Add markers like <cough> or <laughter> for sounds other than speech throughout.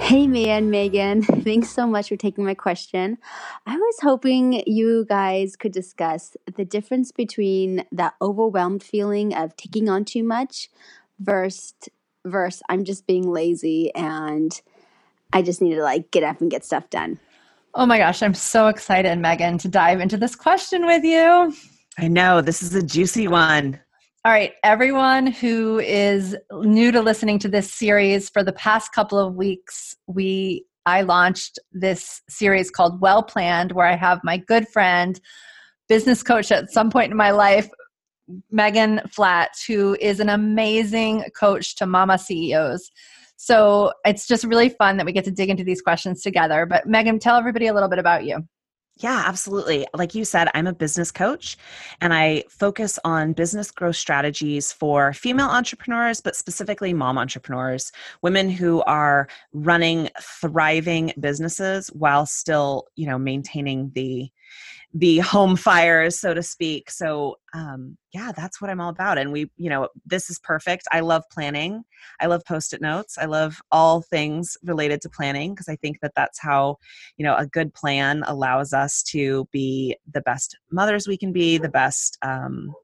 Hey, Mia and Megan. <laughs> Thanks so much for taking my question. I was hoping you guys could discuss the difference between that overwhelmed feeling of taking on too much versus, versus I'm just being lazy and I just need to like get up and get stuff done. Oh my gosh, I'm so excited, Megan, to dive into this question with you. I know this is a juicy one. All right, everyone who is new to listening to this series for the past couple of weeks, we I launched this series called Well Planned where I have my good friend, business coach at some point in my life, Megan Flatt, who is an amazing coach to mama CEOs. So it's just really fun that we get to dig into these questions together. But Megan, tell everybody a little bit about you. Yeah, absolutely. Like you said, I'm a business coach and I focus on business growth strategies for female entrepreneurs, but specifically mom entrepreneurs, women who are running thriving businesses while still, you know, maintaining the the home fires so to speak. So um, yeah that's what i'm all about and we you know this is perfect. I love planning. I love post-it notes. I love all things related to planning because i think that that's how you know a good plan allows us to be the best mothers we can be the best um,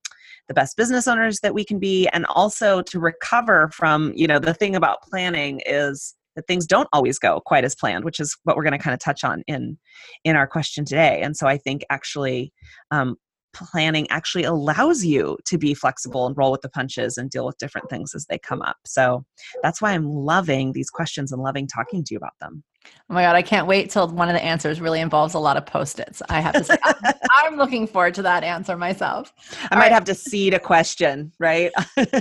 the best business owners that we can be and also to recover from you know the thing about planning is that things don't always go quite as planned which is what we're going to kind of touch on in in our question today and so i think actually um, planning actually allows you to be flexible and roll with the punches and deal with different things as they come up so that's why i'm loving these questions and loving talking to you about them Oh my God, I can't wait till one of the answers really involves a lot of post its. I have to say, <laughs> I'm looking forward to that answer myself. I All might right. have to seed a question, right?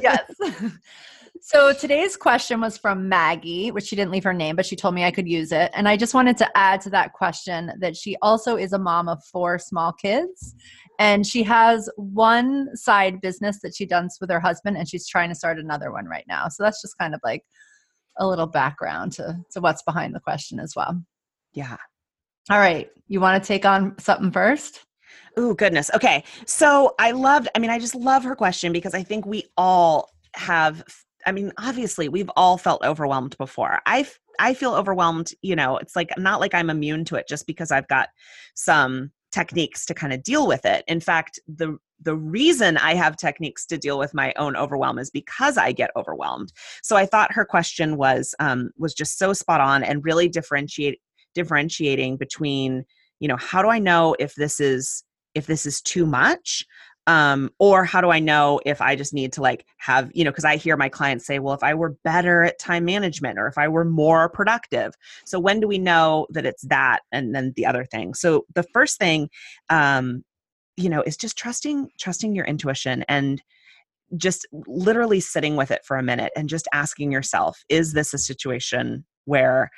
yes. <laughs> So today's question was from Maggie, which she didn't leave her name, but she told me I could use it. And I just wanted to add to that question that she also is a mom of four small kids. And she has one side business that she does with her husband, and she's trying to start another one right now. So that's just kind of like a little background to, to what's behind the question as well. Yeah. All right. You want to take on something first? Oh, goodness. Okay. So I loved, I mean, I just love her question because I think we all have I mean, obviously, we've all felt overwhelmed before. I I feel overwhelmed. You know, it's like not like I'm immune to it just because I've got some techniques to kind of deal with it. In fact, the the reason I have techniques to deal with my own overwhelm is because I get overwhelmed. So I thought her question was um, was just so spot on and really differentiate differentiating between you know how do I know if this is if this is too much um or how do i know if i just need to like have you know because i hear my clients say well if i were better at time management or if i were more productive. So when do we know that it's that and then the other thing? So the first thing um you know is just trusting trusting your intuition and just literally sitting with it for a minute and just asking yourself is this a situation where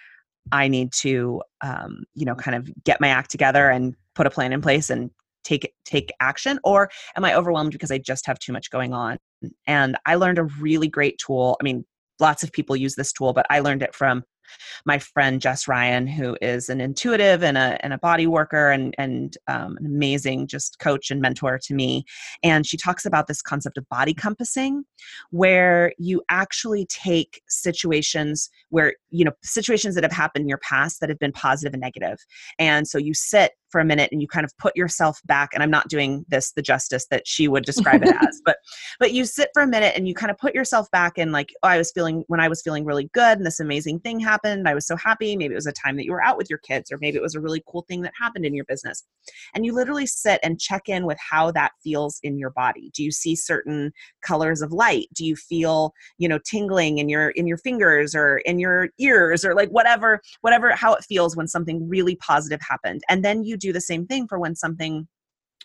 i need to um, you know kind of get my act together and put a plan in place and take take action or am i overwhelmed because i just have too much going on and i learned a really great tool i mean lots of people use this tool but i learned it from my friend Jess Ryan, who is an intuitive and a, and a body worker and, and um, an amazing just coach and mentor to me. And she talks about this concept of body compassing, where you actually take situations where, you know, situations that have happened in your past that have been positive and. And so you sit for a minute and you kind of put yourself back and i'm not doing this the justice that she would describe it as <laughs> but but you sit for a minute and you kind of put yourself back and like oh i was feeling when i was feeling really good and this amazing thing happened happened. I was so happy. Maybe it was a time that you were out with your kids, or maybe it was a really cool thing that happened in your business. And you literally sit and check in with how that feels in your body. Do you see certain colors of light? Do you feel, you know, tingling in your in your fingers or in your ears or like whatever, whatever how it feels when something really positive happened. And then you do the same thing for when something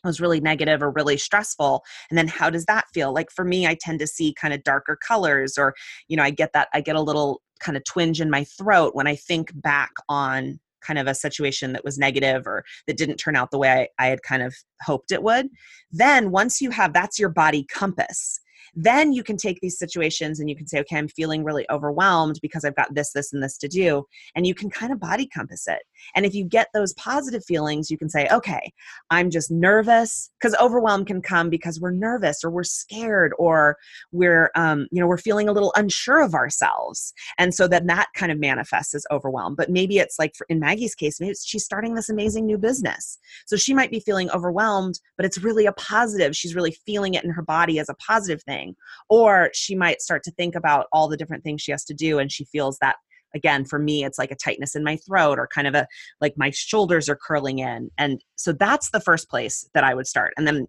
was really negative or really stressful and then how does that feel like for me i tend to see kind of darker colors or you know i get that i get a little kind of twinge in my throat when I think back on kind of a situation that was negative or that didn't turn out the way I, I had kind of hoped it would. Then once you have that's your body compass then you can take these situations and you can say, okay, I'm feeling really overwhelmed because I've got this, this, and this to do. And you can kind of body compass it. And if you get those positive feelings, you can say, okay, I'm just nervous because overwhelm can come because we're nervous or we're scared or we're, um, you know, we're feeling a little unsure of ourselves. And so then that kind of manifests as overwhelm. But maybe it's like for, in Maggie's case, maybe she's starting this amazing new business. So she might be feeling overwhelmed, but it's really a positive. She's really feeling it in her body as a positive thing thing or she might start to think about all the different things she has to do and she feels that again for me it's like a tightness in my throat or kind of a like my shoulders are curling in and so that's the first place that i would start and then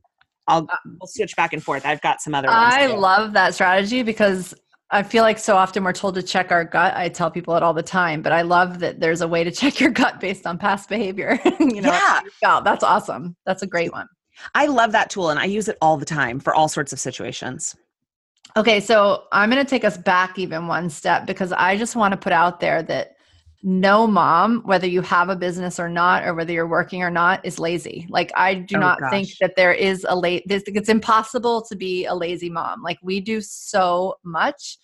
i'll uh, we'll switch back and forth i've got some other ones i too. love that strategy because I feel like so often we're told to check our gut. I tell people it all the time, but I love that there's a way to check your gut based on past behavior. <laughs> you know, yeah. that's awesome. That's a great one. I love that tool and I use it all the time for all sorts of situations. Okay, so I'm going to take us back even one step because I just want to put out there that no mom, whether you have a business or not, or whether you're working or not, is lazy. Like I do oh, not gosh. think that there is a late. It's impossible to be a lazy mom. Like we do so much,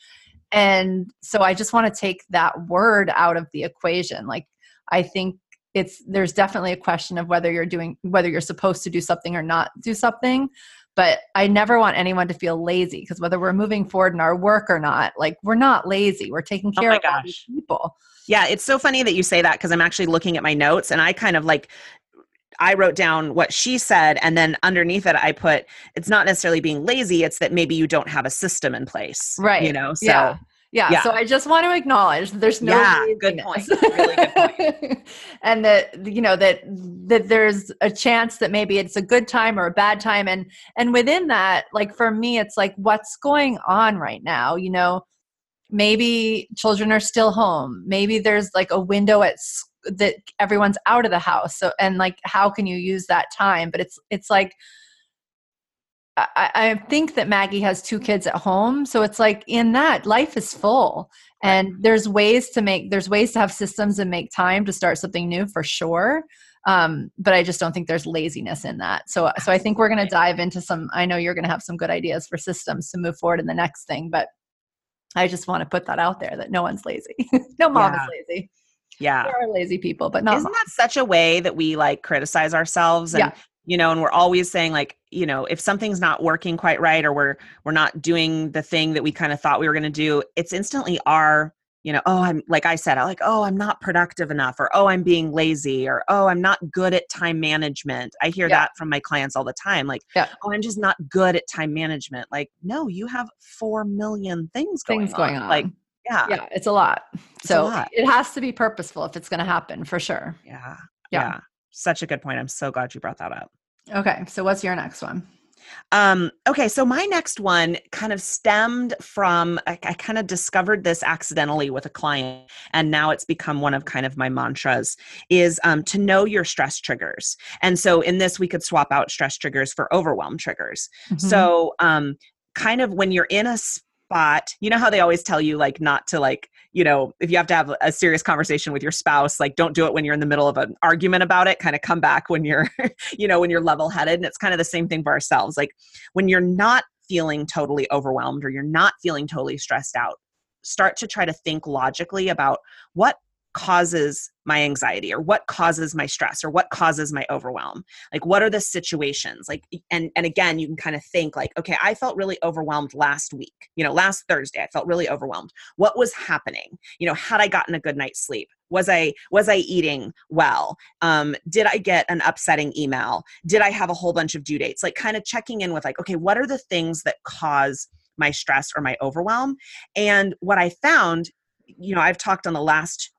and so I just want to take that word out of the equation. Like I think it's there's definitely a question of whether you're doing whether you're supposed to do something or not do something but I never want anyone to feel lazy because whether we're moving forward in our work or not, like we're not lazy. We're taking oh care oh of people. Yeah, it's so funny that you say that because I'm actually looking at my notes and I kind of like I wrote down what she said, and then underneath it, I put it's not necessarily being lazy; it's that maybe you don't have a system in place, right? You know, so yeah. Yeah, yeah, so I just want to acknowledge there's no yeah, good <laughs> point. Really good point. <laughs> and that you know that that there's a chance that maybe it's a good time or a bad time, and and within that, like for me, it's like what's going on right now. You know, maybe children are still home. Maybe there's like a window at that everyone's out of the house. So and like how can you use that time? But it's it's like I, I think that Maggie has two kids at home. So it's like in that life is full. And there's ways to make there's ways to have systems and make time to start something new for sure. Um, but I just don't think there's laziness in that. So so I think we're gonna dive into some I know you're gonna have some good ideas for systems to move forward in the next thing, but I just want to put that out there that no one's lazy. <laughs> no mom yeah. is lazy. Yeah. There are lazy people, but not Isn't mom. that such a way that we like criticize ourselves and yeah you know and we're always saying like you know if something's not working quite right or we're we're not doing the thing that we kind of thought we were going to do it's instantly our you know oh i'm like i said i like oh i'm not productive enough or oh i'm being lazy or oh i'm not good at time management i hear yeah. that from my clients all the time like yeah. oh i'm just not good at time management like no you have 4 million things going, things going on. on. like yeah yeah it's a lot it's so a lot. it has to be purposeful if it's going to happen for sure yeah yeah, yeah such a good point. I'm so glad you brought that up. Okay. So what's your next one? Um, okay, so my next one kind of stemmed from I, I kind of discovered this accidentally with a client, and now it's become one of kind of my mantras is um, to know your stress triggers. And so in this, we could swap out stress triggers for overwhelm triggers. Mm-hmm. So um, kind of when you're in a spot, you know how they always tell you like not to like you know, if you have to have a serious conversation with your spouse, like don't do it when you're in the middle of an argument about it. Kind of come back when you're, <laughs> you know, when you're level headed. And it's kind of the same thing for ourselves. Like when you're not feeling totally overwhelmed or you're not feeling totally stressed out, start to try to think logically about what causes my anxiety or what causes my stress or what causes my overwhelm? Like what are the situations? Like and and again you can kind of think like okay i felt really overwhelmed last week. You know last thursday i felt really overwhelmed. What was happening? You know had i gotten a good night's sleep? Was i was i eating well? Um, did i get an upsetting email? Did i have a whole bunch of due dates? Like kind of checking in with like okay what are the things that cause my stress or my overwhelm? And what i found you know i've talked on the last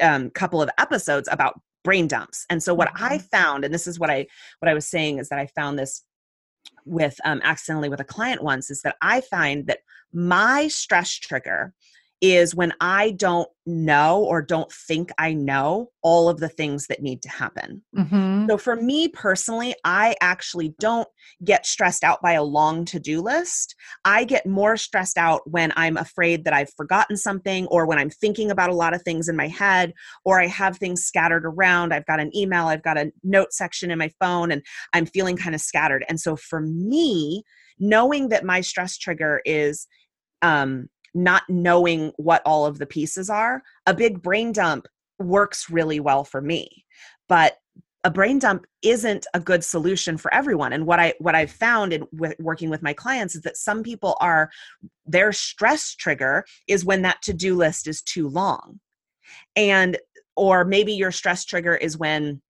um, couple of episodes about brain dumps and so what mm-hmm. i found and this is what i what i was saying is that i found this with um, accidentally with a client once is that i find that my stress trigger is when I don't know or don't think I know all of the things that need to happen. Mhm. So for me personally, I actually don't get stressed out by a long to do list. I get more stressed out when I'm afraid that I've forgotten something or when I'm thinking about a lot of things in my head or I have things scattered around. I've got an email, I've got a note section in my phone, and I'm feeling kind of scattered. And so for me, knowing that my stress trigger is um, not knowing what all of the pieces are, a big brain dump works really well for me. But a brain dump isn't a good solution for everyone. And what i what i've found in with working with my clients is that some people are their stress trigger is when that to-do list is too long. And or maybe your stress trigger is when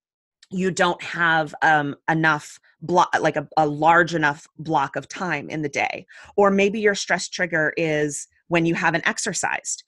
you don't have um, enough block like a, a large enough block of time in the day. Or maybe your stress trigger is when you haven't exercised.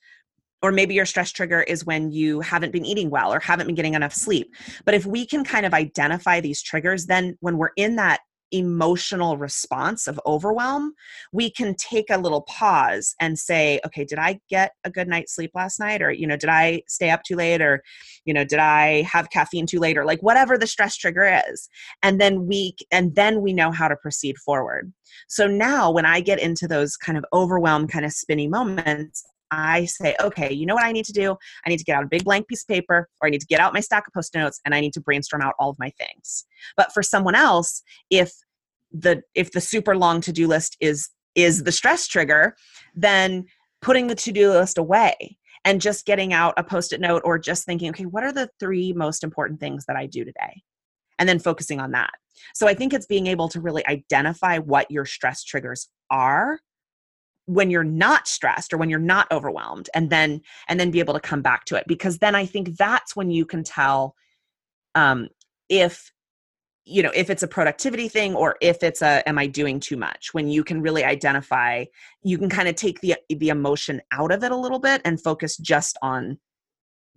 Or maybe your stress trigger is when you haven't been eating well or haven't been getting enough sleep. But if we can kind of identify these triggers then when we're in that emotional response of overwhelm, we can take a little pause and say, okay, did I get a good night's sleep last night? Or, you know, did I stay up too late? Or, you know, did I have caffeine too late? Or like whatever the stress trigger is. And then we, and then we know how to proceed forward. So now when I get into those kind of overwhelm, kind of spinny moments, I say, okay, you know what I need to do? I need to get out a big blank piece of paper, or I need to get out my stack of post-it notes and I need to brainstorm out all of my things. But for someone else, if the if the super long to-do list is is the stress trigger, then putting the to-do list away and just getting out a post-it note or just thinking, okay, what are the three most important things that I do today? And then focusing on that. So I think it's being able to really identify what your stress triggers are when you're not stressed or when you're not overwhelmed and then and then be able to come back to it because then i think that's when you can tell um if you know if it's a productivity thing or if it's a am i doing too much? When you can really identify you can kind of take the the emotion out of it a little bit and focus just on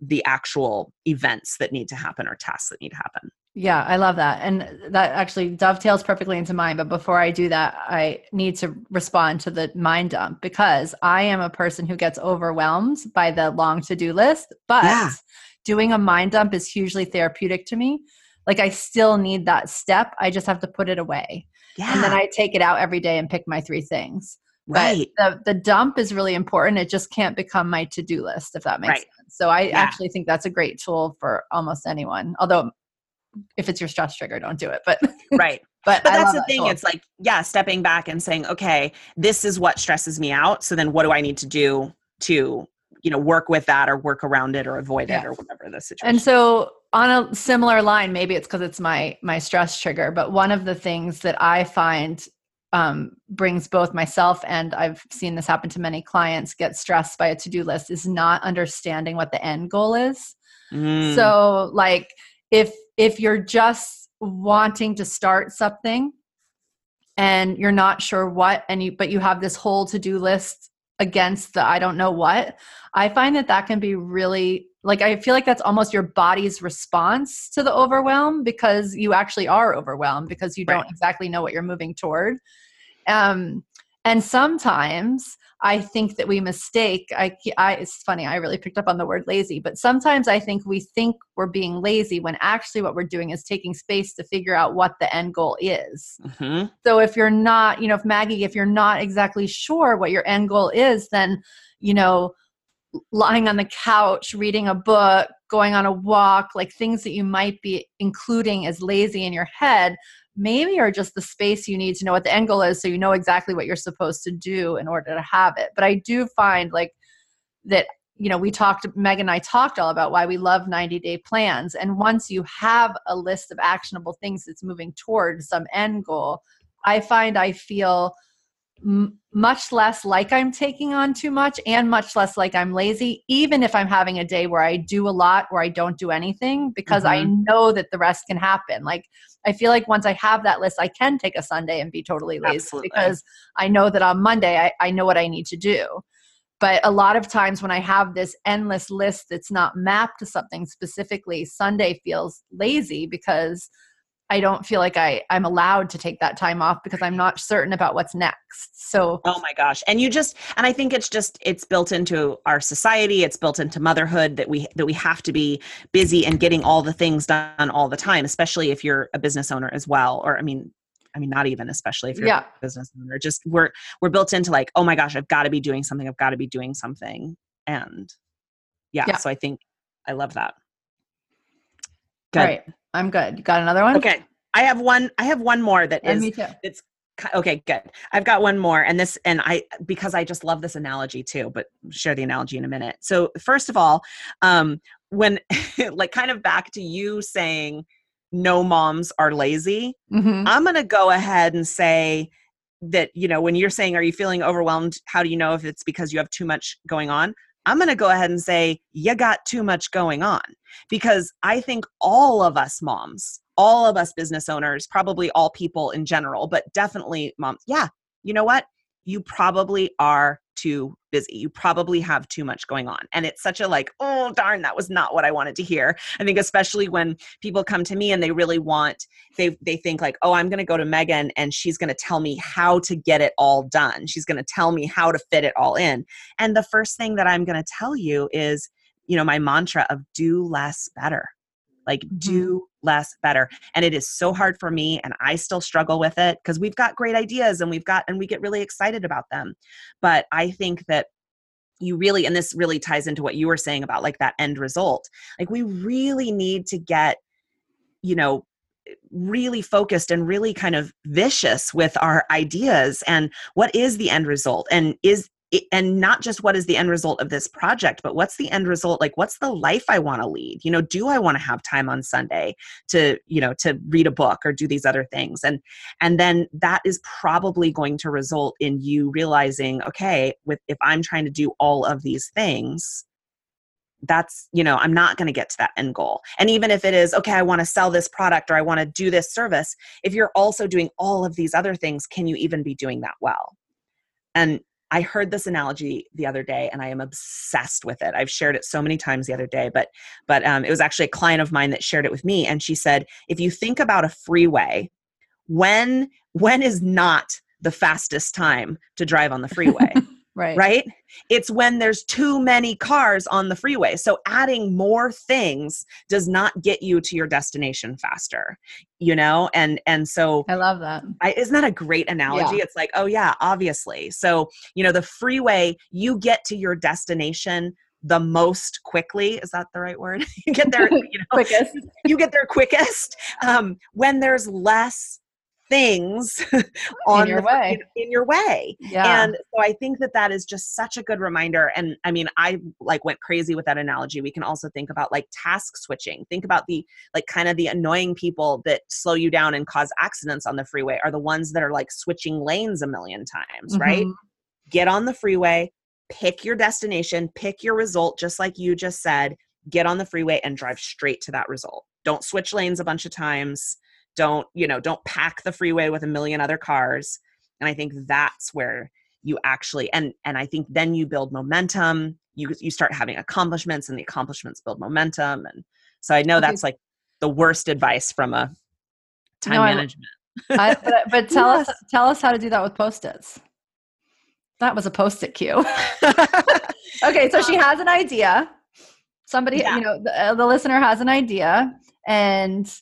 the actual events that need to happen or tasks that need to happen Yeah, I love that. And that actually dovetails perfectly into mine. But before I do that, I need to respond to the mind dump because I am a person who gets overwhelmed by the long to do list. But Yeah. doing a mind dump is hugely therapeutic to me. Like I still need that step. I just have to put it away. yeah And then I take it out every day and pick my three things. right But the, the dump is really important. It just can't become my to do list, if that makes Right. sense. So I Yeah. actually think that's a great tool for almost anyone. Although, if it's your stress trigger, don't do it. But <laughs> right but, but that's the that thing tool. it's like yeah stepping back and saying okay this is what stresses me out so then what do i need to do to you know work with that or work around it or avoid Yeah. it or whatever the situation and so on a similar line maybe it's because it's my my stress trigger but one of the things that i find um, brings both myself and i've seen this happen to many clients get stressed by a to-do list is not understanding what the end goal is Mm, so like if if you're just wanting to start something and you're not sure what and you but you have this whole to-do list against the i don't know what i find that that can be really like i feel like that's almost your body's response to the overwhelm because you actually are overwhelmed because you don't exactly know what you're moving toward. Um and sometimes I think that we mistake. I, I, it's funny. I really picked up on the word lazy, but sometimes I think we think we're being lazy when actually what we're doing is taking space to figure out what the end goal is. mhm. So if you're not, you know, if Maggie, if you're not exactly sure what your end goal is, then, you know, lying on the couch, reading a book, going on a walk, like things that you might be including as lazy in your head, maybe are just the space you need to know what the end goal is so you know exactly what you're supposed to do in order to have it. But I do find like that you know we talked meg and i talked all about why we love 90 day plans and once you have a list of actionable things that's moving towards some end goal i find i feel m- much less like i'm taking on too much and much less like i'm lazy even if i'm having a day where i do a lot or i don't do anything because i mm-hmm. know that the rest can happen. Like i feel like once i have that list i can take a sunday and be totally lazy Absolutely. because i know that on monday I, I know what i need to do. But a lot of times when i have this endless list that's not mapped to something specifically sunday feels lazy because I don't feel like I I'm allowed to take that time off because I'm not certain about what's next. So Oh my gosh. And you just and I think it's just it's built into our society, it's built into motherhood that we that we have to be busy and getting all the things done all the time, especially if you're a business owner as well or I mean I mean not even especially if you're Yeah. a business owner. Just we're we're built into like, oh my gosh, I've got to be doing something. I've got to be doing something. And yeah, Yeah. so I think I love that. all right, I'm good. You got another one? Okay. I have one I have one more that is me too. it's okay good i've got one more and this and i because i just love this analogy too but share the analogy in a minute so first of all um when <laughs> like kind of back to you saying no moms are lazy Mhm. i'm going to go ahead and say that you know when you're saying are you feeling overwhelmed how do you know if it's because you have too much going on i'm going to go ahead and say you got too much going on because i think all of us moms all of us business owners probably all people in general but definitely moms yeah you know what? You probably are too busy. You probably have too much going on and it's such a like oh darn that was not what i wanted to hear. I think especially when people come to me and they really want they they think like oh i'm going to go to megan and she's going to tell me how to get it all done. She's going to tell me how to fit it all in. And the first thing that i'm going to tell you is you know my mantra of do less better like mm-hmm. do less better. And it is so hard for me and i still struggle with it because we've got great ideas and we've got and we get really excited about them. But i think that you really and this really ties into what you were saying about like that end result like we really need to get you know eh, really focused and really kind of vicious with our ideas and what is the end result? And is and not just what is the end result of this project but what's the end result? Like what's the life i want to lead? You know do i want to have time on sunday to you know to read a book or do these other things? And and then that is probably going to result in you realizing okay with if i'm trying to do all of these things that's you know i'm not going to get to that end goal. And even if it is okay i want to sell this product or i want to do this service if you're also doing all of these other things can you even be doing that well? And i heard this analogy the other day and i am obsessed with it. I've shared it so many times the other day but but um, it was actually a client of mine that shared it with me and she said if you think about a freeway when when is not the fastest time to drive on the freeway <laughs> Right. right? It's when there's too many cars on the freeway. So adding more things does not get you to your destination faster you know? And and so I love that. I, isn't that a great analogy? It's like oh yeah obviously. So you know the freeway you get to your destination the most quickly. Is that the right word? <laughs> You get there <laughs> you know Quickest. you get there quickest um, when there's less things <laughs> on your the- way. in, in your way. Yeah. and so i think that that is just such a good reminder. And i mean i like went crazy with that analogy. We can also think about like task switching. Think about the like kind of the annoying people that slow you down and cause accidents on the freeway are the ones that are like switching lanes a million times right? Mhm. get on the freeway pick your destination pick your result just like you just said. Get on the freeway and drive straight to that result. Don't switch lanes a bunch of times don't you know don't pack the freeway with a million other cars and i think that's where you actually and and i think then you build momentum you you start having accomplishments and the accomplishments build momentum and so i know Okay. that's like the worst advice from a time No, management I, <laughs> but, but tell us tell us how to do that with post-its. That was a post-it cue. <laughs> okay, so she has an idea. Somebody, Yeah. you know, the, uh, the listener has an idea, and a-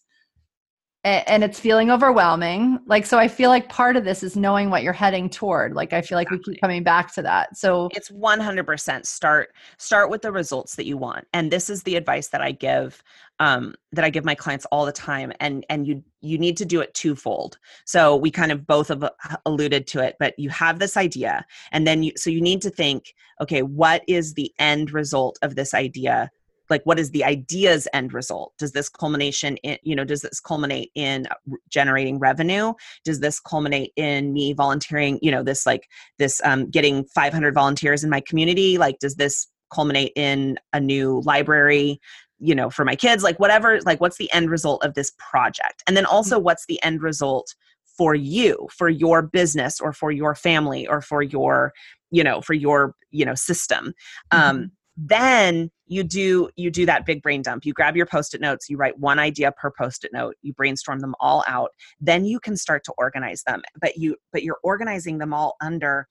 and it's feeling overwhelming. Like, so I feel like part of this is knowing what you're heading toward. Like, I feel like we keep coming back to that. So, it's 100% start start with the results that you want. And this is the advice that i give um, that i give my clients all the time. And and you you need to do it twofold. So we kind of both have uh, alluded to it but you have this idea. And then you so you need to think okay what is the end result of this idea like what is the idea's end result? Does this culmination in you know does this culminate in generating revenue? Does this culminate in me volunteering you know this like this um, getting 500 volunteers in my community? Like does this culminate in a new library you know for my kids? Like whatever like what's the end result of this project? And then also what's the end result for you for your business or for your family or for your you know for your you know system? Um then you do you do that big brain dump. You grab your post-it notes you write one idea per post-it note you brainstorm them all out. Then you can start to organize them but you but you're organizing them all under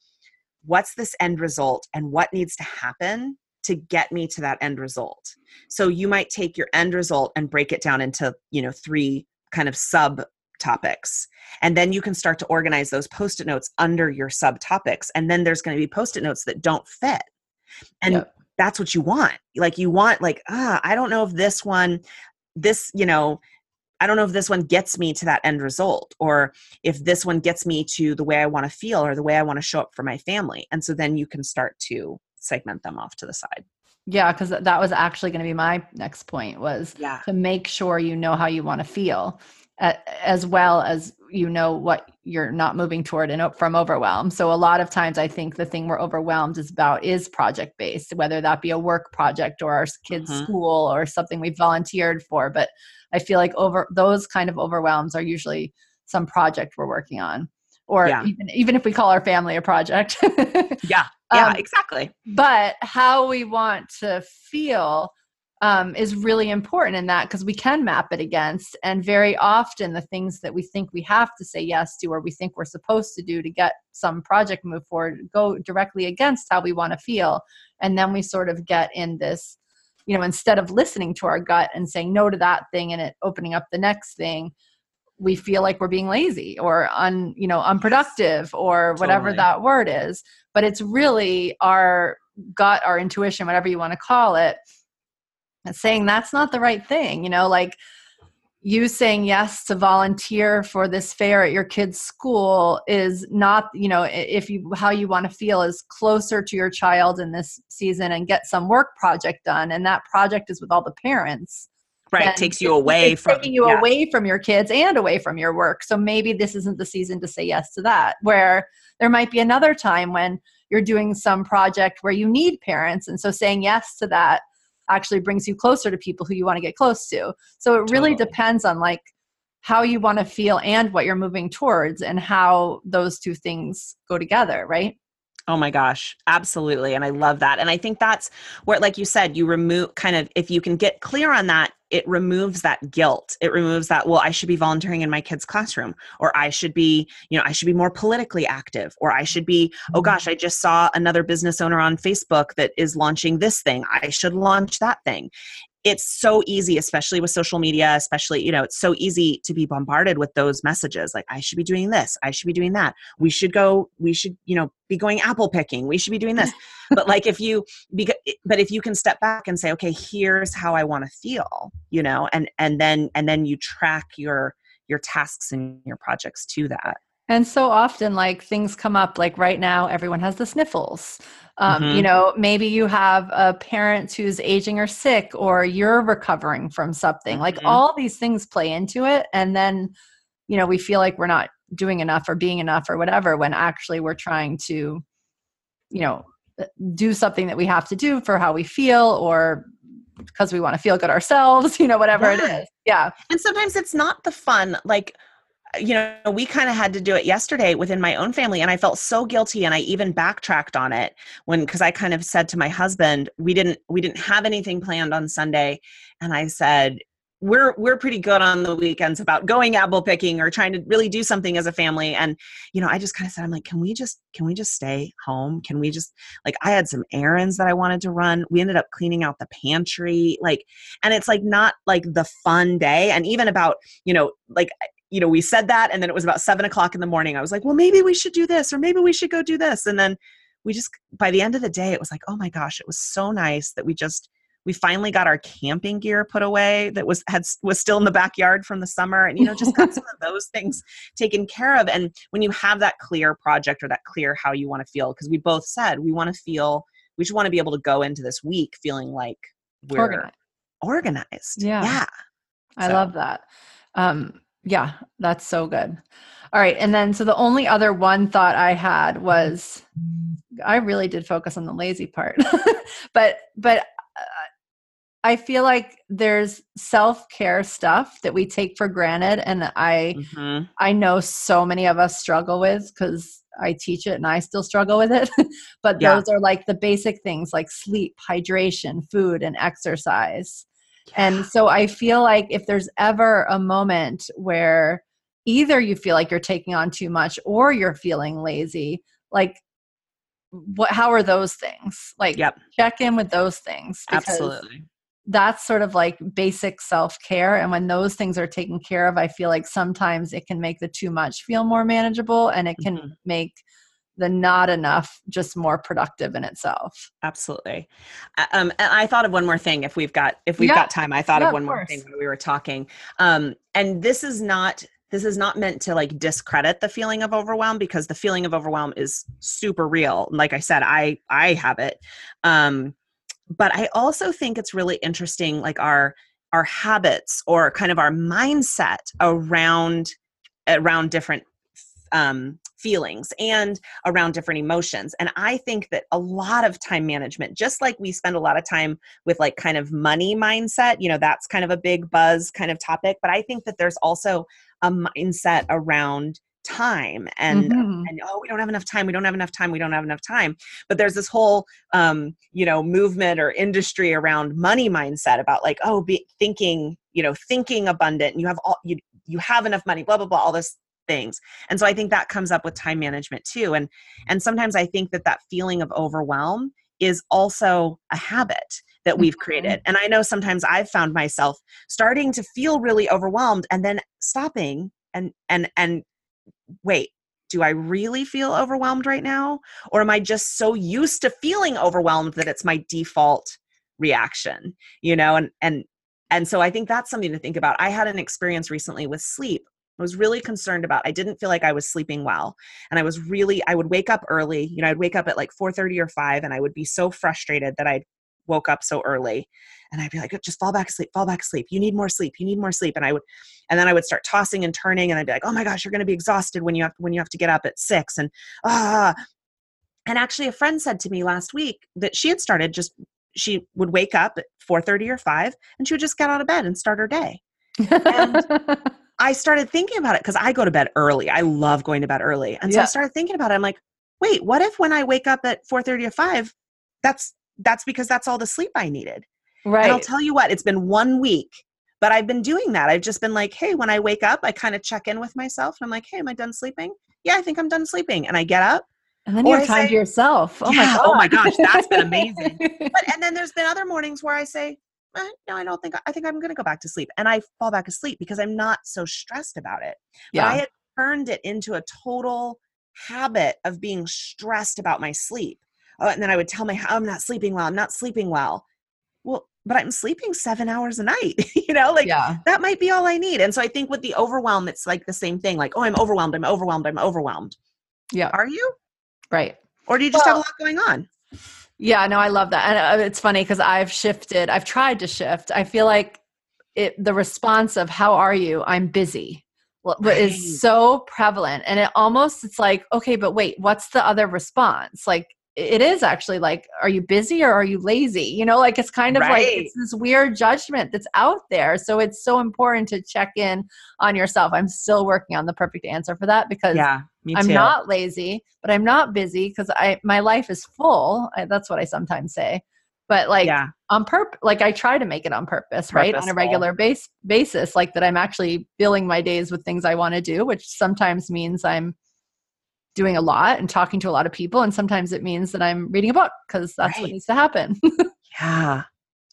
what's this end result and what needs to happen to get me to that end result. So you might take your end result and break it down into you know three kind of sub topics and then you can start to organize those post-it notes under your subtopics and then there's going to be post-it notes that don't fit. And yep. That's what you want. Like you want like ah i don't know if this one this you know i don't know if this one gets me to that end result or if this one gets me to the way i want to feel or the way i want to show up for my family. And so then you can start to segment them off to the side. Yeah because that was actually going to be my next point was yeah. to make sure you know how you want to feel as well as you know what you're not moving toward and from overwhelm. So a lot of times i think the thing we're overwhelmed is about is project based whether that be a work project or our kids mm-hmm. school or something we volunteered for. But i feel like over those kind of overwhelms are usually some project we're working on or yeah. even even if we call our family a project. Yeah. <laughs> Yeah um, exactly. but how we want to feel um, is really important in that because we can map it against. And very often, the things that we think we have to say yes to or we think we're supposed to do to get some project move forward go directly against how we want to feel. And then we sort of get in this, you know, instead of listening to our gut and saying no to that thing and it opening up the next thing, we feel like we're being lazy or un you know unproductive or whatever totally. that word is but it's really our gut our intuition whatever you want to call it saying that's not the right thing you know like you saying yes to volunteer for this fair at your kid's school is not you know if you how you want to feel is closer to your child in this season and get some work project done and that project is with all the parents right takes you away from taking you yeah. away from your kids and away from your work so maybe this isn't the season to say yes to that where there might be another time when you're doing some project where you need parents and so saying yes to that actually brings you closer to people who you want to get close to. So it really totally. depends on like how you want to feel and what you're moving towards and how those two things go together, right? Oh my gosh, absolutely. And I love that. And I think that's where, like you said, you remove kind of, if you can get clear on that, it removes that guilt. It removes that, well, I should be volunteering in my kid's classroom, or I should be, you know, I should be more politically active, or I should be, oh mm-hmm. gosh, I just saw another business owner on Facebook that is launching this thing. I should launch that thing it's so easy especially with social media especially you know it's so easy to be bombarded with those messages like i should be doing this i should be doing that we should go we should you know be going apple picking we should be doing this. <laughs> But like if you but if you can step back and say okay here's how i want to feel you know and and then and then you track your your tasks and your projects to that and so often, like things come up, like right now, everyone has the sniffles. Um, mm-hmm. You know, maybe you have a parent who's aging or sick, or you're recovering from something. Mm-hmm. Like all these things play into it. And then, you know, we feel like we're not doing enough or being enough or whatever, when actually we're trying to, you know, uh, do something that we have to do for how we feel or because we want to feel good ourselves, <laughs> you know, whatever yeah. it is. Yeah. And sometimes it's not the fun. Like, you know, we kind of had to do it yesterday within my own family, and I felt so guilty. And I even backtracked on it when, because I kind of said to my husband, we didn't, we didn't have anything planned on Sunday, and I said, we're we're pretty good on the weekends about going apple picking or trying to really do something as a family and you know i just kind of said i'm like can we just can we just stay home can we just like i had some errands that i wanted to run we ended up cleaning out the pantry like and it's like not like the fun day and even about you know like you know, we said that, and then it was about seven o'clock in the morning. I was like, well, maybe we should do this, or maybe we should go do this. And then we just, by the end of the day, it was like, oh my gosh, it was so nice that we just, we finally got our camping gear put away that was had was still in the backyard from the summer and you know just got <laughs> some of those things taken care of and when you have that clear project or that clear how you want to feel because we both said we want to feel we just want to be able to go into this week feeling like we're organized, organized. yeah yeah i so. love that um yeah, that's so good. All right. And then, so the only other one thought I had was I really did focus on the lazy part, <laughs> but, but uh, I feel like there's self care stuff that we take for granted. And I, mm-hmm. I know so many of us struggle with because I teach it and I still struggle with it. <laughs> but Yeah. those are like the basic things like sleep, hydration, food, and exercise. And so I feel like if there's ever a moment where either you feel like you're taking on too much or you're feeling lazy, like what how are those things? Like Yep. check in with those things Absolutely. that's sort of like basic self-care and when those things are taken care of, I feel like sometimes it can make the too much feel more manageable and it can Mhm. make the not enough just more productive in itself. Absolutely. Uh, Um, and I thought of one more thing. If we've got if we've Yeah. got time, I thought Yeah, of of one more thing when we were talking. Um, and this is not this is not meant to like discredit the feeling of overwhelm because the feeling of overwhelm is super real. Like I said, I I have it. Um, but I also think it's really interesting, like our our habits or kind of our mindset around around different um, feelings and around different emotions. And I think that a lot of time management, just like we spend a lot of time with like kind of money mindset, you know, that's kind of a big buzz kind of topic. But I think that there's also a mindset around time and Mhm. and oh we don't have enough time we don't have enough time we don't have enough time but there's this whole um you know movement or industry around money mindset about like oh be thinking you know thinking abundant you have all you you have enough money blah blah blah all those things and so i think that comes up with time management too and and sometimes i think that that feeling of overwhelm is also a habit that we've Mhm. created and i know sometimes i've found myself starting to feel really overwhelmed and then stopping and and and wait do i really feel overwhelmed right now or am i just so used to feeling overwhelmed that it's my default reaction you know and and and so i think that's something to think about i had an experience recently with sleep I was really concerned about. I didn't feel like I was sleeping well. And I was really I would wake up early. You know, I'd wake up at like 4:30 or 5 and I would be so frustrated that I woke up so early. And I'd be like, just fall back asleep, fall back asleep. You need more sleep. You need more sleep. And I would and then I would start tossing and turning and I'd be like, "Oh my gosh, you're going to be exhausted when you have when you have to get up at 6." And ah and actually a friend said to me last week that she had started just she would wake up at 4:30 or 5 and she would just get out of bed and start her day. <laughs> I started thinking about it because I go to bed early. I love going to bed early. And so I started thinking about it. I'm like, wait, what if when I wake up at 4:30 or 5, that's that's because that's all the sleep I needed. Right. And I'll tell you what, it's been one week, but I've been doing that. I've just been like, hey, when I wake up, I kind of check in with myself and I'm like, hey, am I done sleeping? Yeah, I think I'm done sleeping. And I get up. and then you have time say- to yourself. Oh my god. oh my gosh, that's been amazing. But and then there's been other mornings where I say, eh, no, I don't think I think I'm gonna go back to sleep. And I fall back asleep because I'm not so stressed about it. But I had turned it into a total habit of being stressed about my sleep. Oh, and then I would tell my I'm not sleeping well. I'm not sleeping well. Well, but I'm sleeping seven hours a night. <laughs> you know, like yeah. that might be all I need. And so I think with the overwhelm, it's like the same thing. Like, oh, I'm overwhelmed. I'm overwhelmed. I'm overwhelmed. Yeah. Are you? Right. Or do you just have a lot going on? Yeah, no, I love that. And uh, it's funny because I've shifted, I've tried to shift. I feel like it, the response of, How are you? I'm busy. What is Right. so prevalent. And it almost, it's like, okay, but wait, what's the other response? Like, it is actually like, are you busy or are you lazy? You know, like it's kind of like it's this weird judgment that's out there. So it's so important to check in on yourself. I'm still working on the perfect answer for that because Yeah, I'm not lazy, but I'm not busy because I my life is full. I, that's what I sometimes say. But like yeah, on purpose, like I try to make it on purpose, right? On a regular base basis, like that I'm actually filling my days with things I want to do, which sometimes means I'm doing a lot and talking to a lot of people, and sometimes it means that I'm reading a book because that's what needs to happen. <laughs> yeah,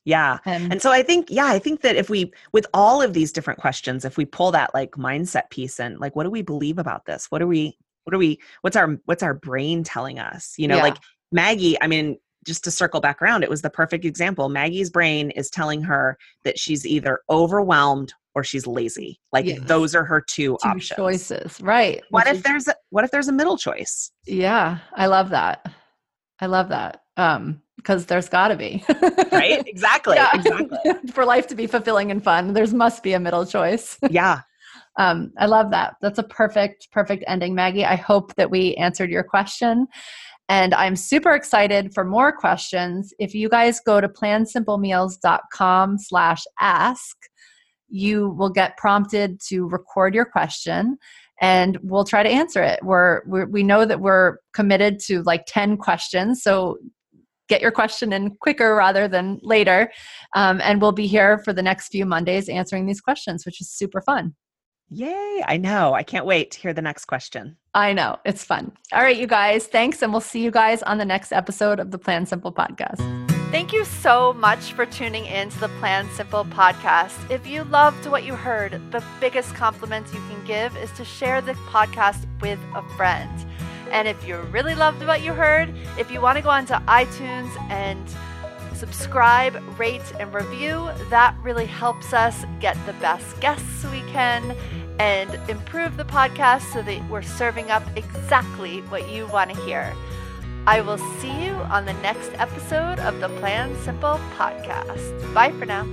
yeah. and, And so I think, yeah, I think that if we, with all of these different questions, if we pull that like mindset piece in, like, what do we believe about this? What are we, what are we, what's our, what's our brain telling us? You know, Yeah. like Maggie, I mean, just to circle back around, it was the perfect example. Maggie's brain is telling her that she's either overwhelmed or she's lazy. Like Yes. those are her two, two options. choices, right? What which if is- there's a, what if there's a middle choice? Yeah, I love that. I love that. Um, because there's got to be Right? <laughs> Exactly. Yeah. Exactly. <laughs> For life to be fulfilling and fun, there's must be a middle choice. <laughs> Yeah. Um, I love that. That's a perfect, perfect ending, Maggie. I hope that we answered your question. And I'm super excited for more questions. If you guys go to plansimplemeals.com slash ask, you will get prompted to record your question. and we'll try to answer it. We're, we're we know that we're committed to like 10 questions. So get your question in quicker rather than later. Um, and we'll be here for the next few Mondays answering these questions, which is super fun. Yay, I know. I can't wait to hear the next question. I know. It's fun. All right, you guys. Thanks. And we'll see you guys on the next episode of the Plan Simple podcast. Thank you so much for tuning in to the Plan Simple podcast. If you loved what you heard, the biggest compliment you can give is to share the podcast with a friend. And if you really loved what you heard, if you want to go onto iTunes and subscribe, rate, and review, that really helps us get the best guests we can and improve the podcast so that we're serving up exactly what you want to hear. I will see you on the next episode of the Plan Simple podcast. Bye for now.